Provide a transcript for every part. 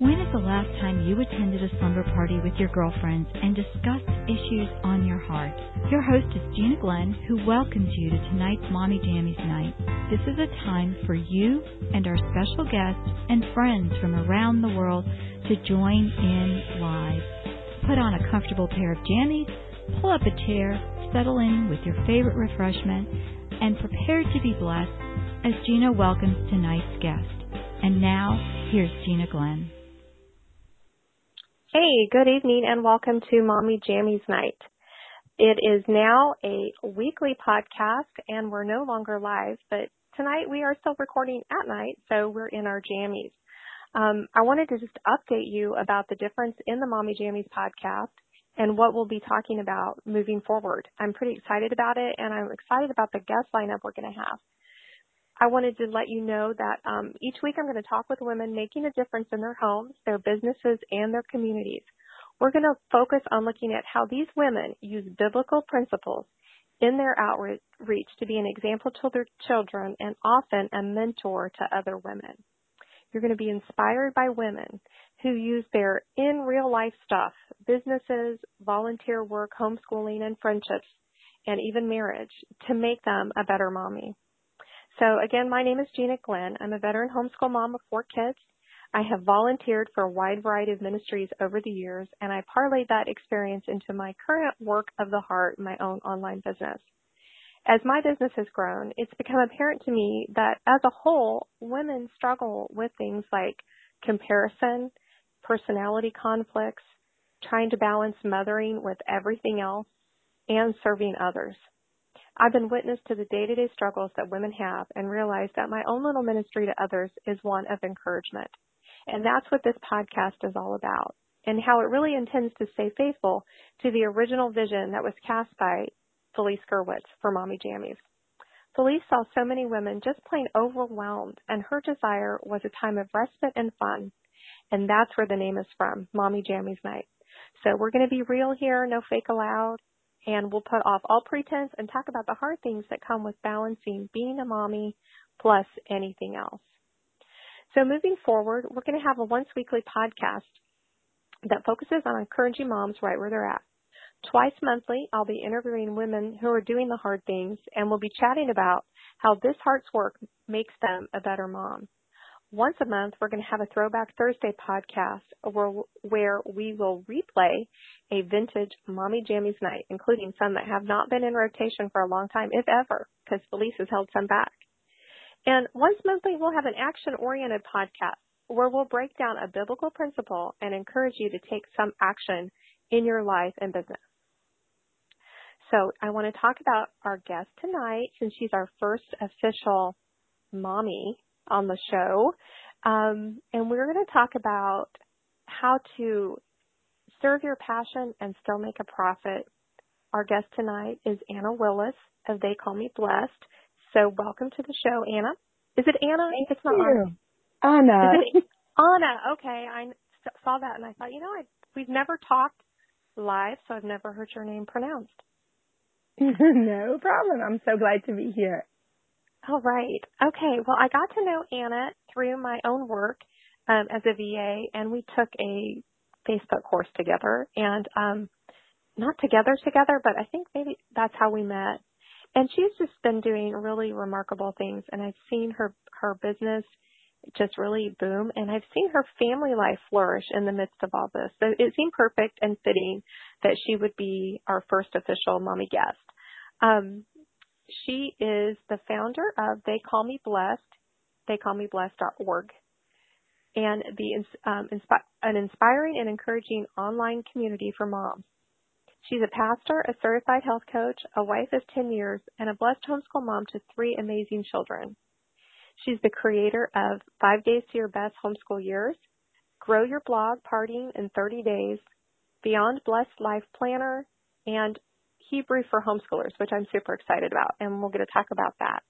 When is the last time you attended a slumber party with your girlfriends and discussed issues on your heart? Your host is Gina Glenn, who welcomes you to tonight's Mommy Jammies Night. This is a time for you and our special guests and friends from around the world to join in live. Put on a comfortable pair of jammies, pull up a chair, settle in with your favorite refreshment, and prepare to be blessed as Gina welcomes tonight's guest. And now, here's Gina Glenn. Hey, good evening and welcome to Mommy Jammies Night. It is now a weekly podcast and we're no longer live, but tonight we are still recording at night, so we're in our jammies. Um, I wanted to just update you about the difference in the Mommy Jammies podcast and what we'll be talking about moving forward. I'm pretty excited about it and I'm excited about the guest lineup we're going to have. I wanted to let you know that um, each week I'm going to talk with women making a difference in their homes, their businesses, and their communities. We're going to focus on looking at how these women use biblical principles in their outreach to be an example to their children and often a mentor to other women. You're going to be inspired by women who use their in real life stuff, businesses, volunteer work, homeschooling, and friendships, and even marriage to make them a better mommy. So again, my name is Gina Glenn. I'm a veteran homeschool mom of four kids. I have volunteered for a wide variety of ministries over the years, and I parlayed that experience into my current work of the heart, my own online business. As my business has grown, it's become apparent to me that as a whole, women struggle with things like comparison, personality conflicts, trying to balance mothering with everything else, and serving others. I've been witness to the day to day struggles that women have and realized that my own little ministry to others is one of encouragement. And that's what this podcast is all about and how it really intends to stay faithful to the original vision that was cast by Felice Gerwitz for Mommy Jammies. Felice saw so many women just plain overwhelmed and her desire was a time of respite and fun. And that's where the name is from, Mommy Jammies Night. So we're going to be real here, no fake allowed and we'll put off all pretense and talk about the hard things that come with balancing being a mommy plus anything else. So moving forward, we're going to have a once weekly podcast that focuses on encouraging moms right where they're at. Twice monthly, I'll be interviewing women who are doing the hard things and we'll be chatting about how this heart's work makes them a better mom once a month, we're going to have a Throwback Thursday podcast where, we will replay a vintage Mommy Jammies night, including some that have not been in rotation for a long time, if ever, because Felice has held some back. And once monthly, we'll have an action oriented podcast where we'll break down a biblical principle and encourage you to take some action in your life and business. So I want to talk about our guest tonight since she's our first official mommy on the show. Um, and we're going to talk about how to serve your passion and still make a profit. Our guest tonight is Ana Willis of They Call Me Blessed. So welcome to the show, Anna. Is it Anna? Thank it's not you. Anna. Anna. It Anna? Okay, I saw that and I thought, you know, I, we've never talked live, so I've never heard your name pronounced. no problem. I'm so glad to be here. All right. Okay. Well, I got to know Ana through my own work um, as a VA, and we took a Facebook course together, and um, not together together, but I think maybe that's how we met. And she's just been doing really remarkable things, and I've seen her her business just really boom, and I've seen her family life flourish in the midst of all this. So it seemed perfect and fitting that she would be our first official mommy guest. Um, she is the founder of They Call Me Blessed, theycallmeblessed.org, and the um, inspi- an inspiring and encouraging online community for moms. She's a pastor, a certified health coach, a wife of 10 years, and a blessed homeschool mom to three amazing children. She's the creator of Five Days to Your Best Homeschool Years, Grow Your Blog Partying in 30 Days, Beyond Blessed Life Planner, and Hebrew for homeschoolers, which I'm super excited about, and we'll get to talk about that.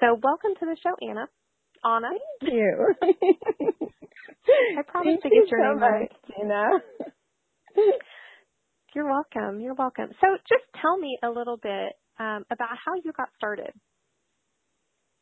So, welcome to the show, Anna. Anna. Thank you. I promise Thank to you get your so name much, right. Gina. You're welcome. You're welcome. So, just tell me a little bit um, about how you got started.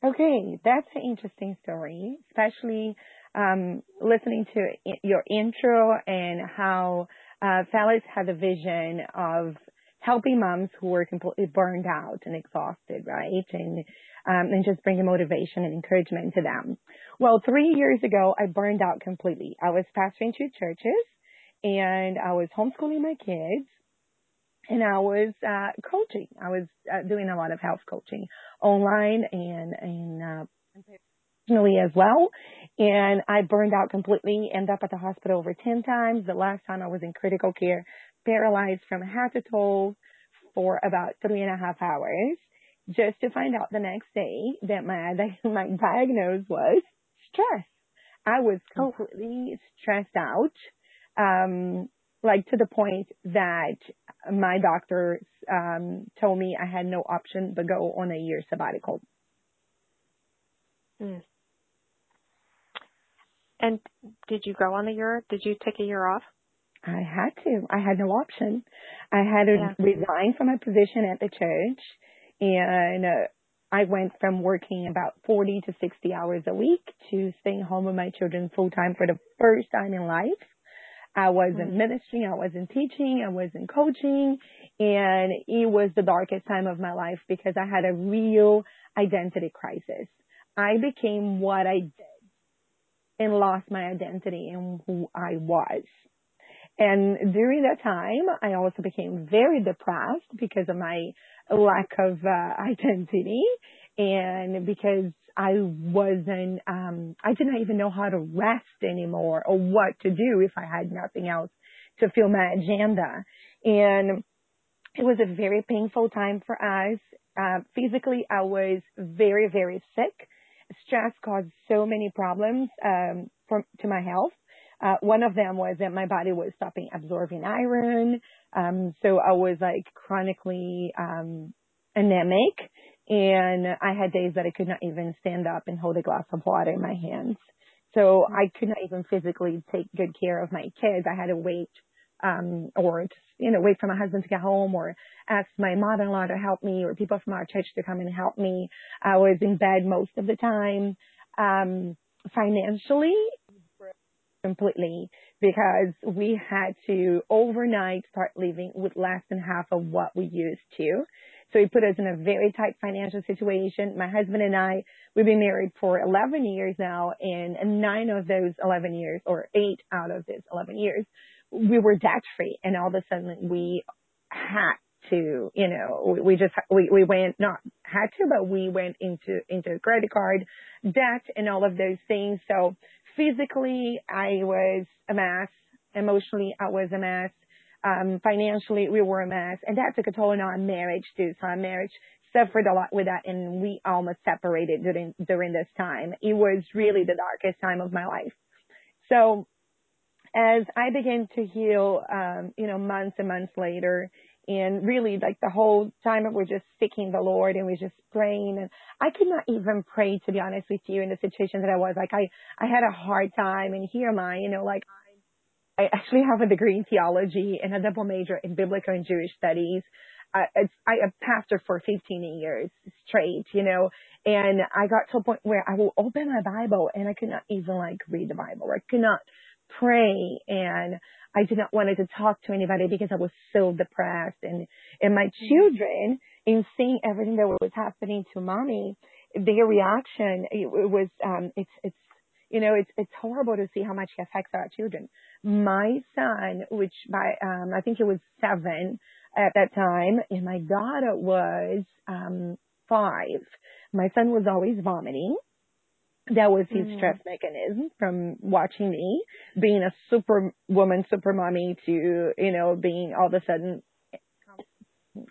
Okay, that's an interesting story, especially um, listening to your intro and how uh, Phyllis had a vision of helping moms who were completely burned out and exhausted, right? And um, and just bringing motivation and encouragement to them. Well, three years ago, I burned out completely. I was pastoring two churches, and I was homeschooling my kids, and I was uh, coaching. I was uh, doing a lot of health coaching online and and uh, personally as well. And I burned out completely. Ended up at the hospital over ten times. The last time I was in critical care, paralyzed from head to toe for about three and a half hours just to find out the next day that my my diagnosis was stress. I was oh. completely stressed out, um, like to the point that my doctor um, told me I had no option but go on a year sabbatical. Mm. And did you go on a year? Did you take a year off? I had to. I had no option. I had to yeah. resign from my position at the church and uh, I went from working about 40 to 60 hours a week to staying home with my children full time for the first time in life. I wasn't mm-hmm. ministering, I wasn't teaching, I wasn't coaching, and it was the darkest time of my life because I had a real identity crisis. I became what I did and lost my identity and who I was. And during that time, I also became very depressed because of my lack of uh, identity and because I wasn't, um, I didn't even know how to rest anymore or what to do if I had nothing else to fill my agenda. And it was a very painful time for us. Uh, physically, I was very, very sick. Stress caused so many problems, um, for, to my health. Uh, one of them was that my body was stopping absorbing iron. Um, so I was like chronically, um, anemic and I had days that I could not even stand up and hold a glass of water in my hands. So I could not even physically take good care of my kids. I had to wait, um, or just, you know, wait for my husband to get home or ask my mother-in-law to help me or people from our church to come and help me. I was in bed most of the time. Um, financially, completely because we had to overnight start living with less than half of what we used to. So it put us in a very tight financial situation. My husband and I, we've been married for 11 years now and nine of those 11 years or eight out of those 11 years, we were debt free and all of a sudden we had to, you know, we just, we, we went, not had to, but we went into, into credit card debt and all of those things. So physically, I was a mess. Emotionally, I was a mess. Um, financially, we were a mess. And that took a toll on our marriage too. So our marriage suffered a lot with that and we almost separated during, during this time. It was really the darkest time of my life. So as I began to heal, um, you know, months and months later, and really like the whole time we're just seeking the Lord and we're just praying. And I could not even pray to be honest with you in the situation that I was. Like I I had a hard time. And here am I you know like I actually have a degree in theology and a double major in biblical and Jewish studies. I I, I a pastor for 15 years straight, you know, and I got to a point where I will open my Bible and I could not even like read the Bible. I could not pray. And I did not want to talk to anybody because I was so depressed and, and my mm-hmm. children in seeing everything that was happening to mommy, their reaction, it, it was, um, it's, it's, you know, it's, it's horrible to see how much it affects our children. My son, which by, um, I think it was seven at that time, and my daughter was, um, five. My son was always vomiting that was his mm. stress mechanism from watching me being a super woman, super mommy to, you know, being all of a sudden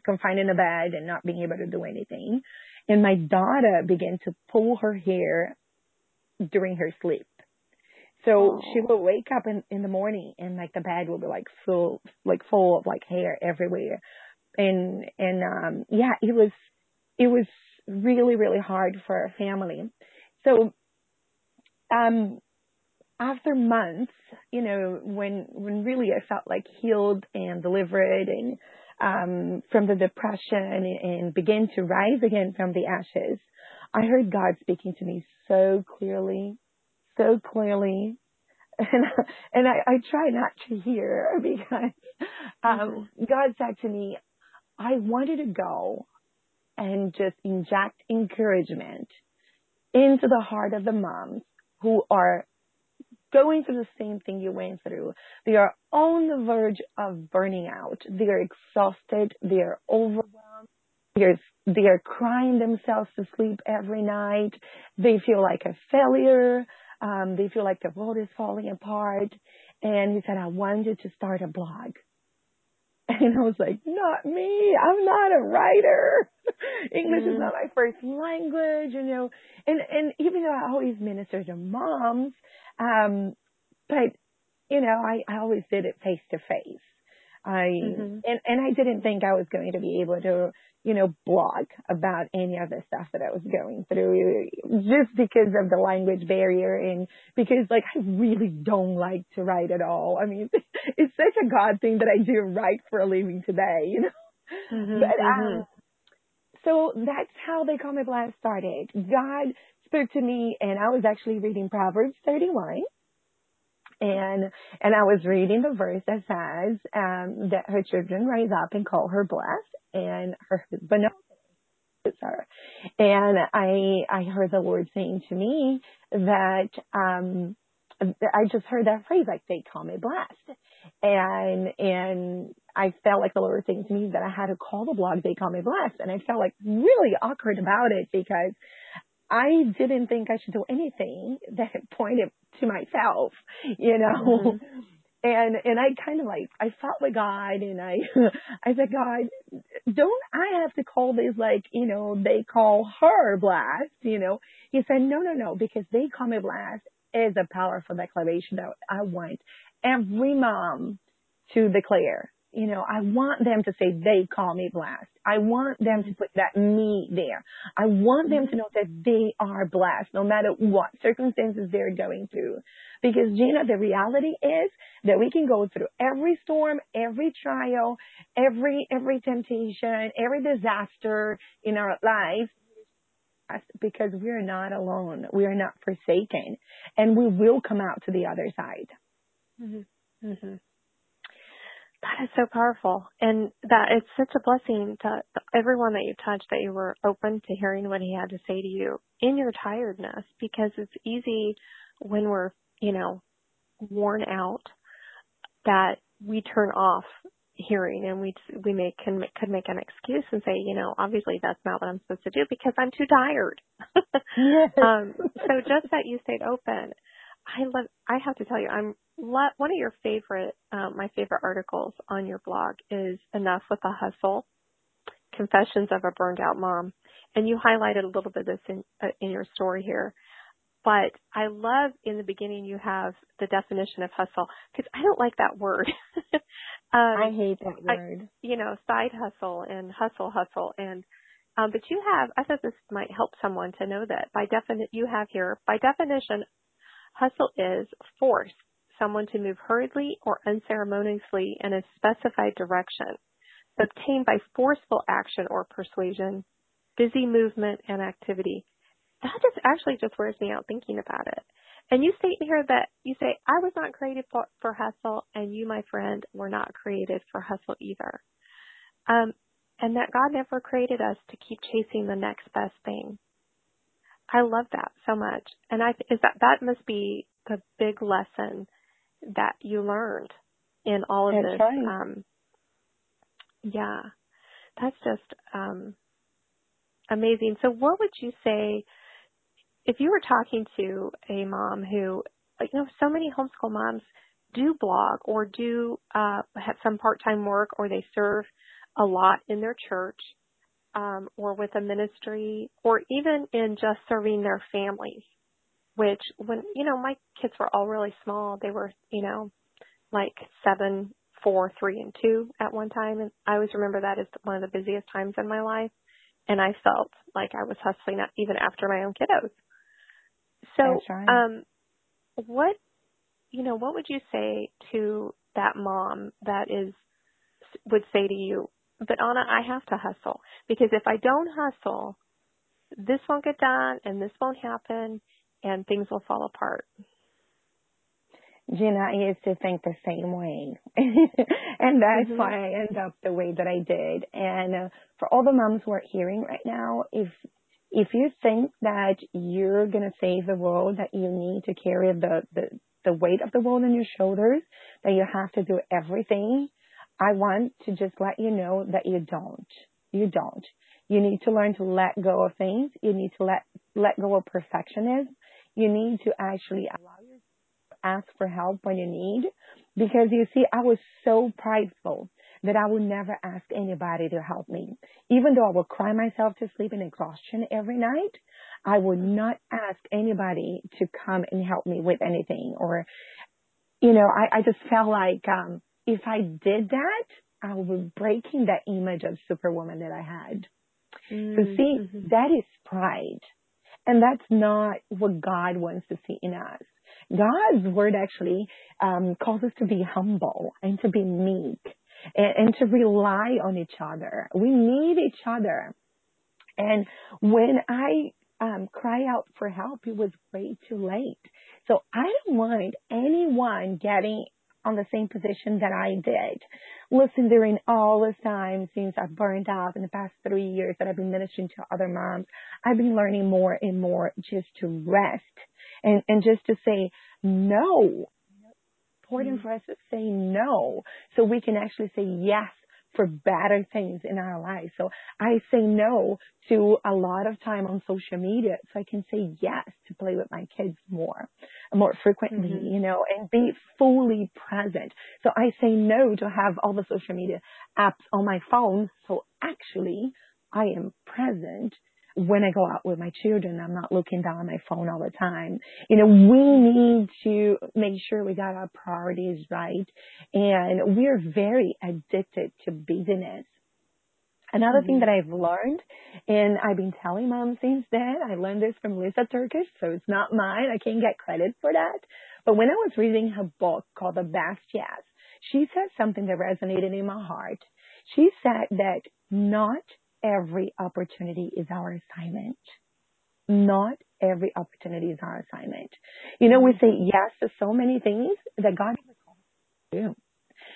confined in a bed and not being able to do anything. And my daughter began to pull her hair during her sleep. So oh. she would wake up in, in the morning and like the bed would be like full, like full of like hair everywhere. And, and, um, yeah, it was, it was really, really hard for our family. So um, after months, you know, when when really I felt like healed and delivered and um, from the depression and, and began to rise again from the ashes, I heard God speaking to me so clearly, so clearly. And, and I, I try not to hear because um, mm-hmm. God said to me, I wanted to go and just inject encouragement into the heart of the moms who are going through the same thing you went through. They are on the verge of burning out. They are exhausted. They are overwhelmed. They're, they are crying themselves to sleep every night. They feel like a failure. Um, they feel like the world is falling apart. And he said, I wanted to start a blog. And I was like, not me. I'm not a writer. English mm. is not my first language, you know. And and even though I always minister to moms, um, but you know, I, I always did it face to face. I mm-hmm. and and I didn't think I was going to be able to, you know, blog about any of the stuff that I was going through just because of the language barrier and because like I really don't like to write at all. I mean, it's such a God thing that I do write for a living today, you know. Mm-hmm, but mm-hmm. um so that's how the call me blessed started. God spoke to me and I was actually reading Proverbs 31 and and I was reading the verse that says um, that her children rise up and call her blessed, and her husband knows her. And I I heard the Lord saying to me that um, I just heard that phrase like they call me blessed, and and I felt like the Lord was saying to me that I had to call the blog they call me blessed, and I felt like really awkward about it because I didn't think I should do anything that pointed to myself, you know. Mm-hmm. And and I kind of like I fought with God and I I said, God, don't I have to call this like, you know, they call her blast, you know? He said, No, no, no, because they call me blessed is a powerful declaration that I want every mom to declare you know, I want them to say they call me blessed. I want them to put that me there. I want them to know that they are blessed no matter what circumstances they're going through. Because Gina, the reality is that we can go through every storm, every trial, every, every temptation, every disaster in our lives because we're not alone. We are not forsaken and we will come out to the other side. Mm-hmm. Mm-hmm. That is so powerful. And that it's such a blessing to everyone that you touched that you were open to hearing what he had to say to you in your tiredness because it's easy when we're, you know, worn out that we turn off hearing and we we make can could make an excuse and say you know obviously that's not what I'm supposed to do because I'm too tired. yes. um, so just that you stayed open, I love. I have to tell you, I'm one of your favorite, um, my favorite articles on your blog is Enough with the Hustle, Confessions of a Burned Out Mom. And you highlighted a little bit of this in, uh, in your story here. But I love in the beginning you have the definition of hustle because I don't like that word. um, I hate that word. I, you know, side hustle and hustle hustle and um, but you have, I thought this might help someone to know that by definition, you have here, by definition, hustle is force someone to move hurriedly or unceremoniously in a specified direction, obtained by forceful action or persuasion, busy movement and activity. That just actually just wears me out thinking about it. And you state here that you say, I was not created for, for hustle, and you, my friend, were not created for hustle either. Um, and that God never created us to keep chasing the next best thing. I love that so much. And I is that that must be the big lesson that you learned in all of that's this. Right. Um, yeah, that's just um, amazing. So, what would you say if you were talking to a mom who, you know, so many homeschool moms do blog or do uh, have some part-time work or they serve a lot in their church um, or with a ministry or even in just serving their families which when you know my kids were all really small they were you know like seven four three and two at one time and i always remember that as one of the busiest times in my life and i felt like i was hustling up even after my own kiddos so right. um what you know what would you say to that mom that is would say to you but ana i have to hustle because if i don't hustle this won't get done and this won't happen and things will fall apart. Gina, I used to think the same way. and that's mm-hmm. why I end up the way that I did. And uh, for all the moms who are hearing right now, if if you think that you're going to save the world, that you need to carry the, the, the weight of the world on your shoulders, that you have to do everything, I want to just let you know that you don't. You don't. You need to learn to let go of things. You need to let, let go of perfectionism. You need to actually allow yourself ask for help when you need. Because you see, I was so prideful that I would never ask anybody to help me. Even though I would cry myself to sleep in exhaustion every night, I would not ask anybody to come and help me with anything. Or, you know, I, I just felt like um, if I did that, I was breaking that image of superwoman that I had. Mm-hmm. So see, that is pride. And that's not what God wants to see in us. God's word actually um, calls us to be humble and to be meek and, and to rely on each other. We need each other. And when I um, cry out for help, it was way too late. So I don't want anyone getting on the same position that I did. Listen, during all this time since I've burned out in the past three years that I've been ministering to other moms, I've been learning more and more just to rest and, and just to say no. Important mm-hmm. for us to say no so we can actually say yes for better things in our lives. So I say no to a lot of time on social media so I can say yes to play with my kids more, more frequently, mm-hmm. you know, and be fully present. So I say no to have all the social media apps on my phone. So actually I am present when I go out with my children, I'm not looking down at my phone all the time. You know, we need to make sure we got our priorities right. And we're very addicted to busyness. Another mm-hmm. thing that I've learned, and I've been telling mom since then, I learned this from Lysa TerKeurst, so it's not mine. I can't get credit for that. But when I was reading her book called The Best Yes, she said something that resonated in my heart. She said that not every opportunity is our assignment. Not every opportunity is our assignment. You know, we say yes to so many things that God do.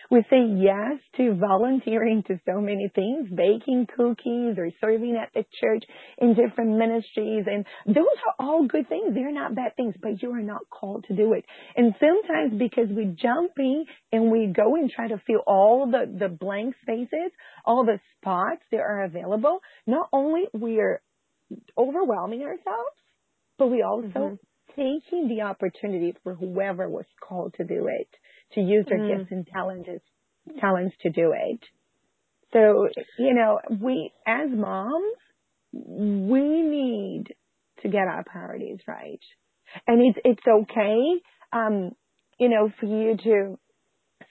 We say yes to volunteering to so many things, baking cookies or serving at the church in different ministries. And those are all good things. They're not bad things, but you are not called to do it. And sometimes because we jump in and we go and try to fill all the, the blank spaces, all the spots that are available, not only we're overwhelming ourselves, but we also mm-hmm. Taking the opportunity for whoever was called to do it to use their mm. gifts and talents talents to do it. So, you know, we as moms, we need to get our priorities right. And it's it's okay, um, you know, for you to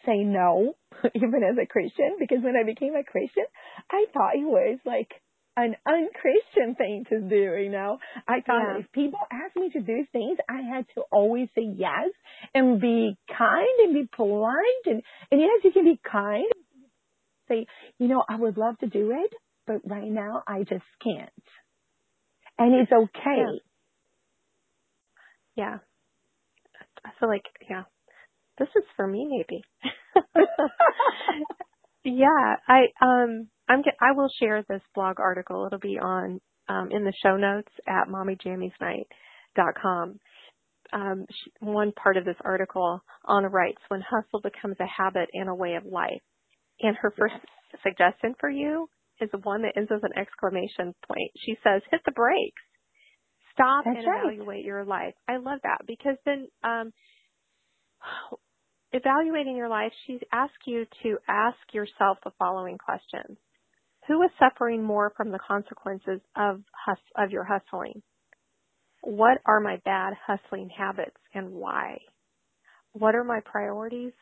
say no, even as a Christian, because when I became a Christian, I thought it was like an unchristian thing to do, you know. I thought yeah. if people asked me to do things, I had to always say yes and be kind and be polite and, and yes, you can be kind. Say, you know, I would love to do it, but right now I just can't. And it's okay. Yeah. yeah. I feel like, yeah, this is for me maybe. yeah, I, um, I'm I will share this blog article. It'll be on um, in the show notes at mommyjammiesnight.com. Um, she, one part of this article, Ana writes, when hustle becomes a habit and a way of life. And her first suggestion for you is one that ends with an exclamation point. She says, hit the brakes. Stop That's and right. evaluate your life. I love that because then um, evaluating your life, she asks you to ask yourself the following questions who is suffering more from the consequences of hus- of your hustling? What are my bad hustling habits and why? What are my priorities?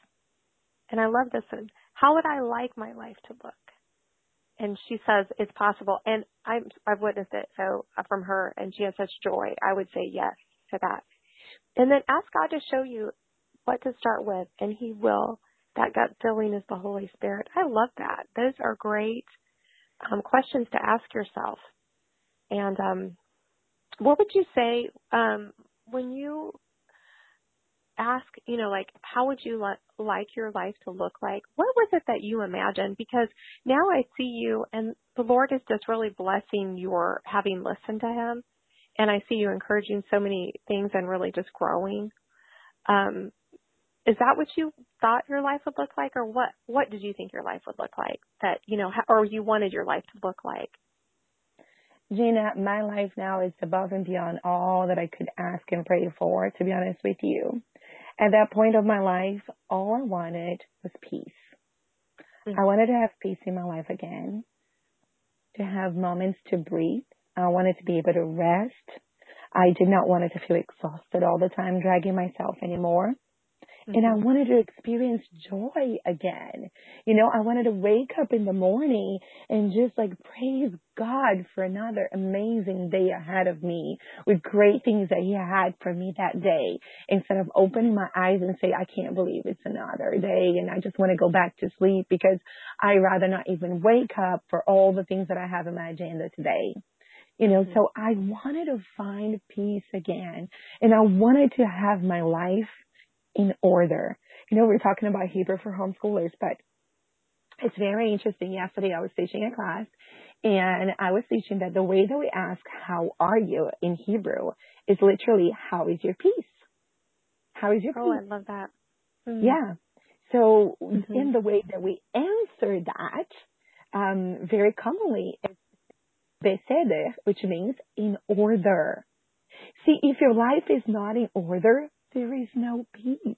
And I love this one. How would I like my life to look? And she says it's possible. And I'm, I've witnessed it so uh, from her and she has such joy. I would say yes to that. And then ask God to show you what to start with and he will. That gut feeling is the Holy Spirit. I love that. Those are great um, questions to ask yourself. And um, what would you say? Um, when you ask, you know, like, how would you li- like your life to look like? What was it that you imagined? Because now I see you and the Lord is just really blessing your having listened to Him. And I see you encouraging so many things and really just growing. Um, is that what you thought your life would look like or what, what did you think your life would look like that, you know, or you wanted your life to look like? Gina, my life now is above and beyond all that I could ask and pray for, to be honest with you. At that point of my life, all I wanted was peace. Mm-hmm. I wanted to have peace in my life again, to have moments to breathe. I wanted to be able to rest. I did not want to feel exhausted all the time, dragging myself anymore. Mm-hmm. And I mm-hmm. wanted to experience joy again. You know, I wanted to wake up in the morning and just like praise God for another amazing day ahead of me with great things that He had for me that day instead of opening my eyes and say, I can't believe it's another day and I just want to go back to sleep because I rather not even wake up for all the things that I have in my agenda today. You know, mm-hmm. so I wanted to find peace again and I wanted to have my life in order. You know, we're talking about Hebrew for homeschoolers, but it's very interesting. Yesterday I was teaching a class and I was teaching that the way that we ask, how are you in Hebrew is literally, how is your peace? How is your oh, peace? Oh, I love that. Mm-hmm. Yeah. So mm-hmm. in the way that we answer that, um, very commonly it's beseder, which means in order. See, if your life is not in order, there is no peace.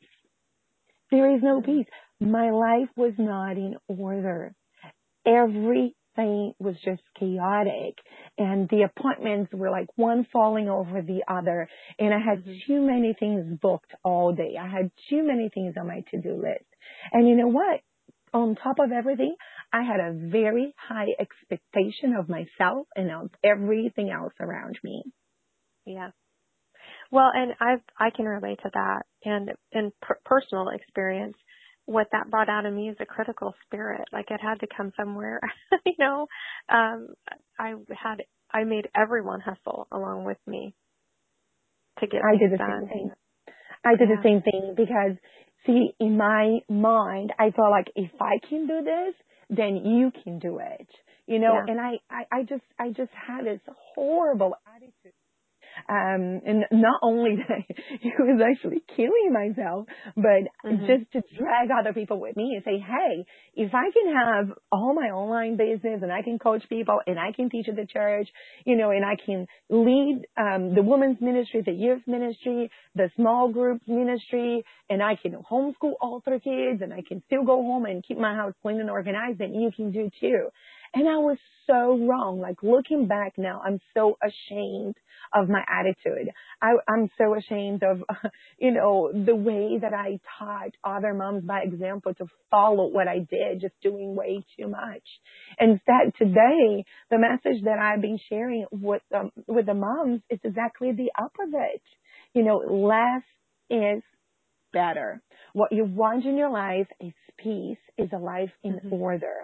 There is no peace. My life was not in order. Everything was just chaotic and the appointments were like one falling over the other and I had mm-hmm. too many things booked all day. I had too many things on my to-do list. And you know what? On top of everything, I had a very high expectation of myself and of everything else around me. Yeah. Well, and I I can relate to that, and in per- personal experience, what that brought out of me is a critical spirit. Like it had to come somewhere, you know. Um, I had I made everyone hustle along with me to get I did the done. same thing. I did yeah. the same thing because see, in my mind, I felt like if I can do this, then you can do it. You know, yeah. and I, I, I just, I just had this horrible and not only that it was actually killing myself, but mm-hmm. just to drag other people with me and say, hey, if I can have all my online business and I can coach people and I can teach at the church, you know, and I can lead um, the women's ministry, the youth ministry, the small group ministry, and I can homeschool all three kids and I can still go home and keep my house clean and organized, then you can do too. And I was so wrong. Like looking back now, I'm so ashamed of my attitude. I, I'm so ashamed of, you know, the way that I taught other moms by example to follow what I did, just doing way too much. Instead, today, the message that I've been sharing with, um, with the moms is exactly the opposite. You know, less is better. What you want in your life is peace, is a life in mm-hmm. order.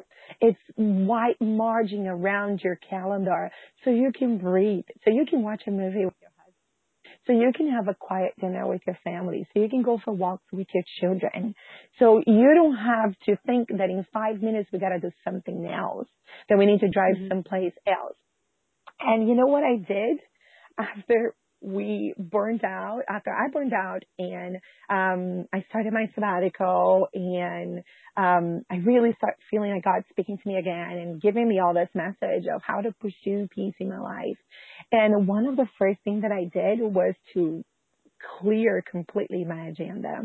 It's white margin around your calendar so you can breathe, so you can watch a movie with your husband, so you can have a quiet dinner with your family, so you can go for walks with your children. So you don't have to think that in five minutes we gotta do something else, that we need to drive mm-hmm. someplace else. And you know what I did? After we burned out after I burned out and um I started my sabbatical and um I really start feeling like God speaking to me again and giving me all this message of how to pursue peace in my life. And one of the first things that I did was to clear completely my agenda.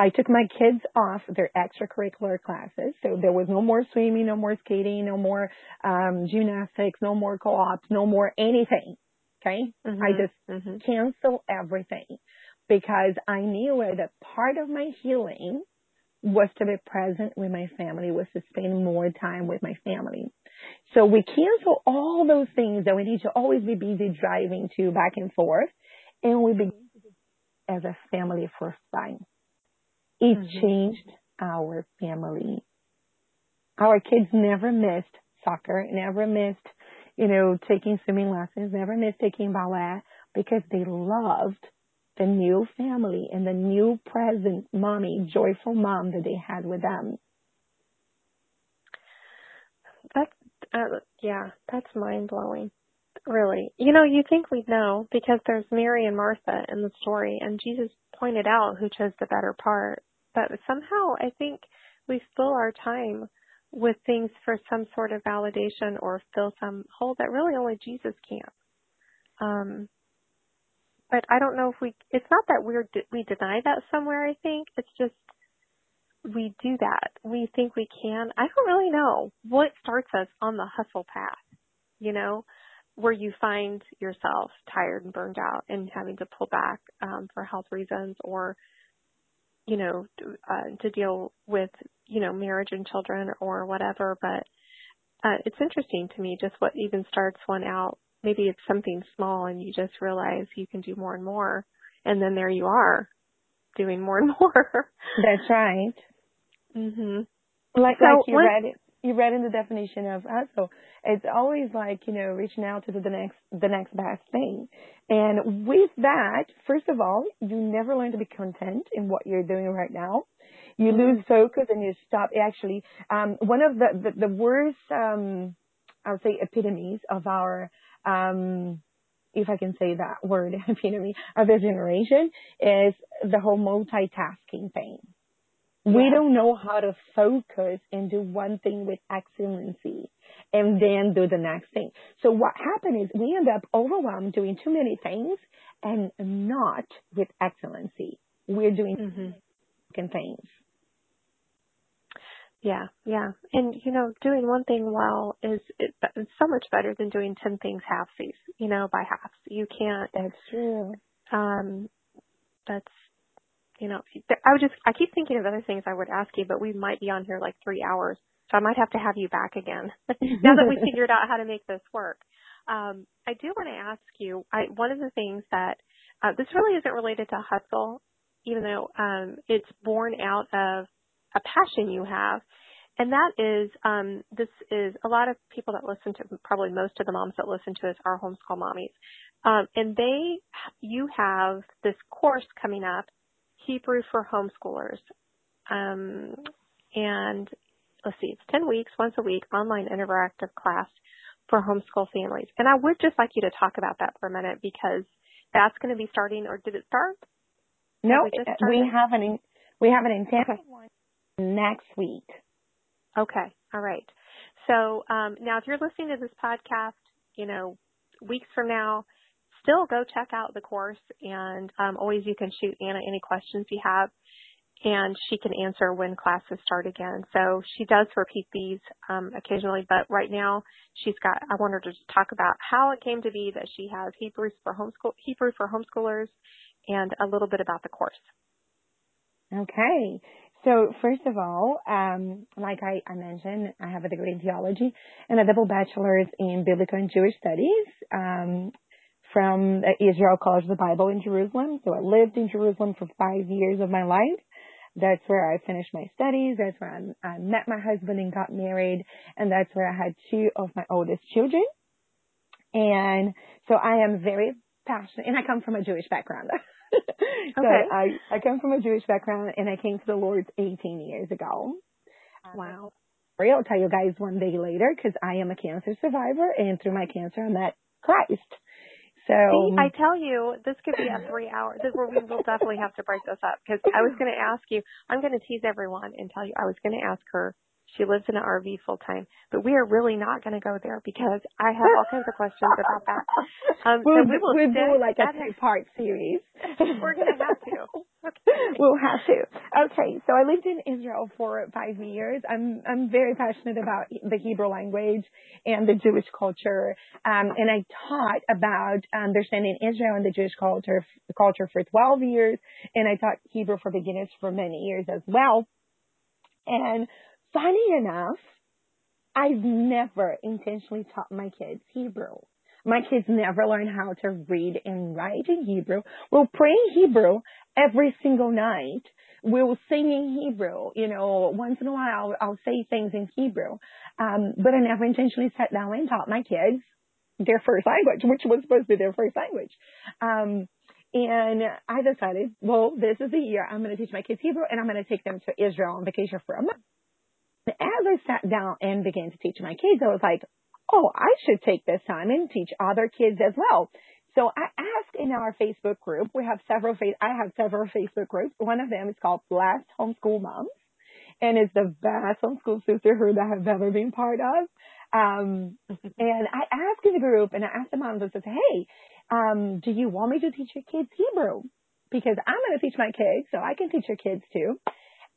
I took my kids off their extracurricular classes. So there was no more swimming, no more skating, no more um gymnastics, no more co-ops, no more anything. Okay. Mm-hmm. I just mm-hmm. cancel everything because I knew that part of my healing was to be present with my family, was to spend more time with my family. So we cancel all those things that we need to always be busy driving to back and forth. And we begin as a family first time. It mm-hmm. changed our family. Our kids never missed soccer, never missed you know, taking swimming lessons, never missed taking ballet. because they loved the new family and the new present mommy, joyful mom that they had with them. That, uh, yeah, that's mind blowing. Really. You know, you think we'd know because there's Mary and Martha in the story and Jesus pointed out who chose the better part. But somehow I think we fill our time with things for some sort of validation or fill some hole that really only Jesus can. Um, but I don't know if we, it's not that we're, we deny that somewhere, I think. It's just, we do that. We think we can. I don't really know what starts us on the hustle path, you know, where you find yourself tired and burned out and having to pull back um, for health reasons or, you know, uh, to deal with, you know, marriage and children or whatever. But uh, it's interesting to me just what even starts one out maybe it's something small and you just realize you can do more and more and then there you are doing more and more. That's right. Mhm. Like so like you what, read it you read in the definition of hustle. It's always like, you know, reaching out to the next the next best thing. And with that, first of all, you never learn to be content in what you're doing right now. You mm-hmm. lose focus and you stop actually um one of the the, the worst um I would say epitomes of our um, if I can say that word, epitome of the generation is the whole multitasking thing. We don't know how to focus and do one thing with excellency and then do the next thing. So what happened is we end up overwhelmed doing too many things and not with excellency. We're doing mm-hmm. things. Yeah, yeah. And you know, doing one thing well is it, it's so much better than doing 10 things halfsies, you know, by halves. You can't That's true. Um that's you know, I would just I keep thinking of other things I would ask you, but we might be on here like 3 hours. So I might have to have you back again now that we figured out how to make this work. Um I do want to ask you, I one of the things that uh, this really isn't related to hustle, even though um it's born out of a passion you have. And that is, um, this is a lot of people that listen to, probably most of the moms that listen to us are homeschool mommies. Um, and they, you have this course coming up, Hebrew for homeschoolers. Um, and let's see, it's 10 weeks, once a week, online interactive class for homeschool families. And I would just like you to talk about that for a minute because that's going to be starting, or did it start? No, we, we have an we have an intensive okay. one next week. Okay. All right. So um, now, if you're listening to this podcast, you know, weeks from now, still go check out the course, and um, always you can shoot Ana any questions you have, and she can answer when classes start again. So she does repeat these um, occasionally, but right now she's got. I want her to talk about how it came to be that she has Hebrews for homeschool Hebrew for homeschoolers, and a little bit about the course. Okay. So first of all, um, like I, I, mentioned, I have a degree in theology and a double bachelor's in biblical and Jewish studies um, from uh, Israel College of the Bible in Jerusalem. So I lived in Jerusalem for five years of my life. That's where I finished my studies. That's where I, I met my husband and got married. And that's where I had two of my oldest children. And so I am very passionate, and I come from a Jewish background. so okay. I, I come from a Jewish background and I came to the Lord 18 years ago. Wow. I'll tell you guys one day later because I am a cancer survivor and through my cancer I met Christ. So See, I um, tell you, this could be a three hour. This where we will definitely have to break this up because I was going to ask you. I'm going to tease everyone and tell you I was going to ask her she lives in an RV full time. But we are really not going to go there because I have all kinds of questions about that. Um, we'll, so we will we'll do like a two part series. We're going to have to. Okay. We'll have to. Okay. So I lived in Israel for five years. I'm, I'm very passionate about the Hebrew language and the Jewish culture. Um, and I taught about understanding Israel and the Jewish culture, culture for 12 years. And I taught Hebrew for beginners for many years as well. And funny enough, I've never intentionally taught my kids Hebrew. My kids never learn how to read and write in Hebrew. We'll pray in Hebrew every single night. We'll sing in Hebrew. You know, once in a while I'll, I'll say things in Hebrew. Um, but I never intentionally sat down and taught my kids their first language, which was supposed to be their first language. Um, and I decided, well, this is the year I'm going to teach my kids Hebrew and I'm going to take them to Israel on vacation for a month. And as I sat down and began to teach my kids, I was like, oh, I should take this time and teach other kids as well. So I asked in our Facebook group, we have several, I have several Facebook groups. One of them is called Blessed Homeschool Moms and it's the best homeschool sisterhood I have ever been part of. Um, and I asked in the group and I asked the moms, I said, hey, um, do you want me to teach your kids Hebrew? Because I'm going to teach my kids, so I can teach your kids too.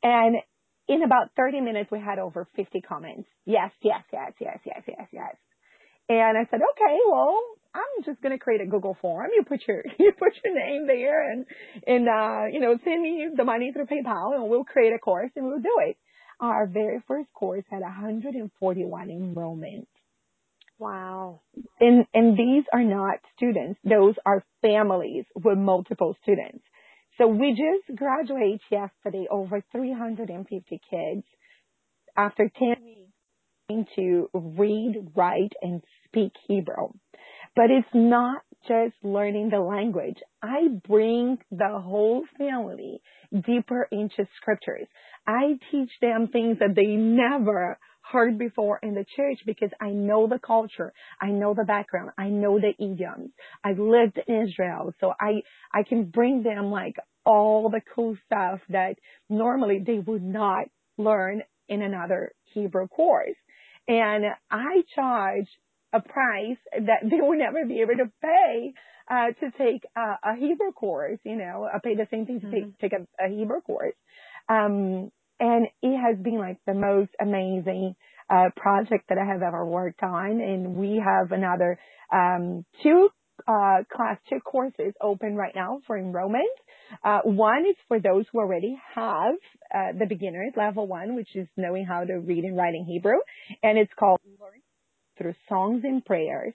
And in about 30 minutes, we had over 50 comments. Yes, yes, yes, yes, yes, yes, yes. And I said, okay, well, I'm just going to create a Google form. You put your, you put your name there and, and, uh, you know, send me the money through PayPal and we'll create a course and we'll do it. Our very first course had 141 enrollments. Wow. And, and these are not students. Those are families with multiple students. So we just graduated yesterday over 350 kids after 10 weeks to read, write, and speak Hebrew. But it's not just learning the language. I bring the whole family deeper into scriptures. I teach them things that they never heard before in the church because I know the culture. I know the background. I know the idioms. I've lived in Israel. So I, I can bring them like all the cool stuff that normally they would not learn in another Hebrew course. And I charge a price that they will never be able to pay uh, to take a, a Hebrew course. You know, I pay the same thing to mm-hmm. take take a, a Hebrew course. Um, and it has been like the most amazing uh, project that I have ever worked on. And we have another um, two uh, class two courses open right now for enrollment. Uh, one is for those who already have uh, the beginners level one, which is knowing how to read and write in Hebrew, and it's called Learn through songs and prayers.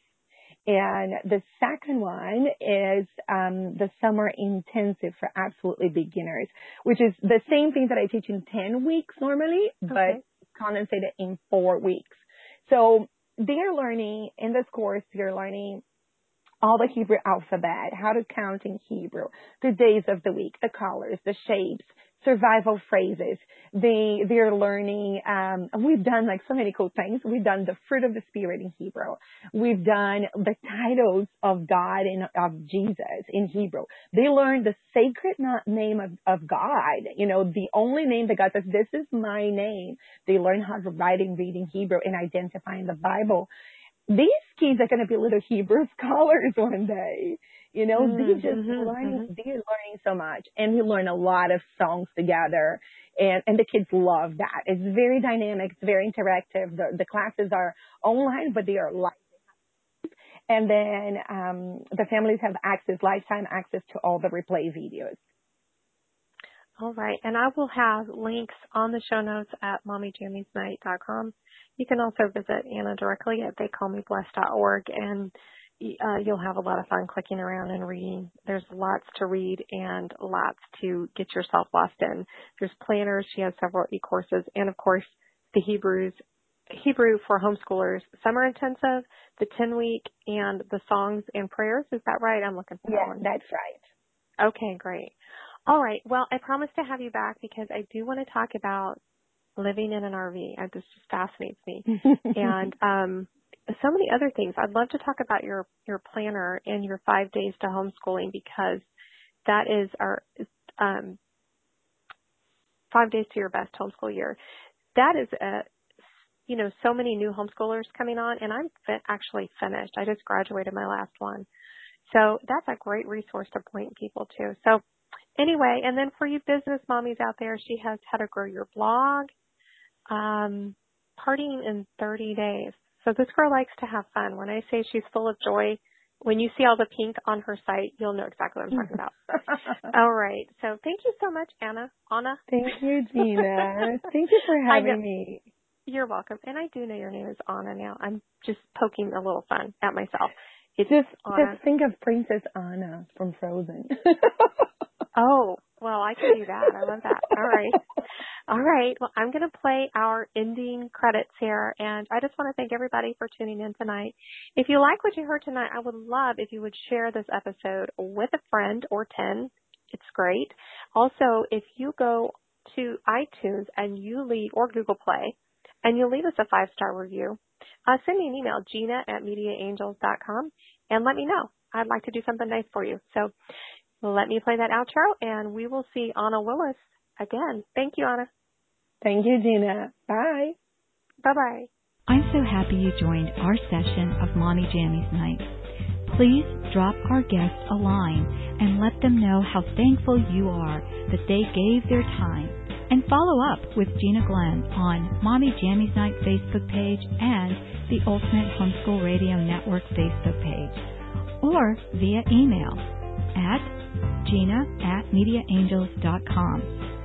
And the second one is um, the summer intensive for absolutely beginners, which is the same thing that I teach in 10 weeks normally, okay. but condensated in four weeks. So they're learning in this course, they're learning all the Hebrew alphabet, how to count in Hebrew, the days of the week, the colors, the shapes, survival phrases. They they're learning. Um, we've done like so many cool things. We've done the fruit of the spirit in Hebrew. We've done the titles of God and of Jesus in Hebrew. They learn the sacred name of, of God. You know, the only name that God says, "This is my name." They learn how to write and read in Hebrew and identify in the Bible. These kids are going to be little Hebrew scholars one day. You know, mm-hmm, they just mm-hmm, learning, mm-hmm. they're learning so much and we learn a lot of songs together and, and the kids love that. It's very dynamic. It's very interactive. The, the classes are online, but they are live. And then, um, the families have access, lifetime access to all the replay videos. All right. And I will have links on the show notes at mommyjammiesnight.com. You can also visit Ana directly at theycallmeblessed.org and uh, you'll have a lot of fun clicking around and reading. There's lots to read and lots to get yourself lost in. There's planners. She has several e-courses and of course the Hebrews, Hebrew for homeschoolers summer intensive, the 10 week and the songs and prayers. Is that right? I'm looking for yeah, that one. that's right. Okay, great. All right. Well, I promise to have you back because I do want to talk about living in an RV. This just fascinates me. and um so many other things. I'd love to talk about your your planner and your five days to homeschooling because that is our um, five days to your best homeschool year. That is a you know so many new homeschoolers coming on, and I'm actually finished. I just graduated my last one, so that's a great resource to point people to. So anyway, and then for you business mommies out there, she has how to grow your blog, um, partying in 30 days. So this girl likes to have fun. When I say she's full of joy, when you see all the pink on her site, you'll know exactly what I'm talking about. all right. So thank you so much, Anna. Anna. Thank you, Gina. thank you for having me. You're welcome. And I do know your name is Anna now. I'm just poking a little fun at myself. It's just Anna. just think of Princess Anna from Frozen. oh, well, I can do that. I love that. All right. All right. Well, I'm going to play our ending credits here, and I just want to thank everybody for tuning in tonight. If you like what you heard tonight, I would love if you would share this episode with a friend or 10. It's great. Also, if you go to iTunes and you leave, or Google Play, and you leave us a five star review, uh, send me an email, Gina at MediaAngels.com, and let me know. I'd like to do something nice for you. So let me play that outro, and we will see Ana Willis again. Thank you, Ana. Thank you, Gina. Bye. Bye bye. I'm so happy you joined our session of Mommy Jammies Night. Please drop our guests a line and let them know how thankful you are that they gave their time. And follow up with Gina Glenn on Mommy Jammies Night Facebook page and the Ultimate Homeschool Radio Network Facebook page, or via email at gina at mediaangels.com.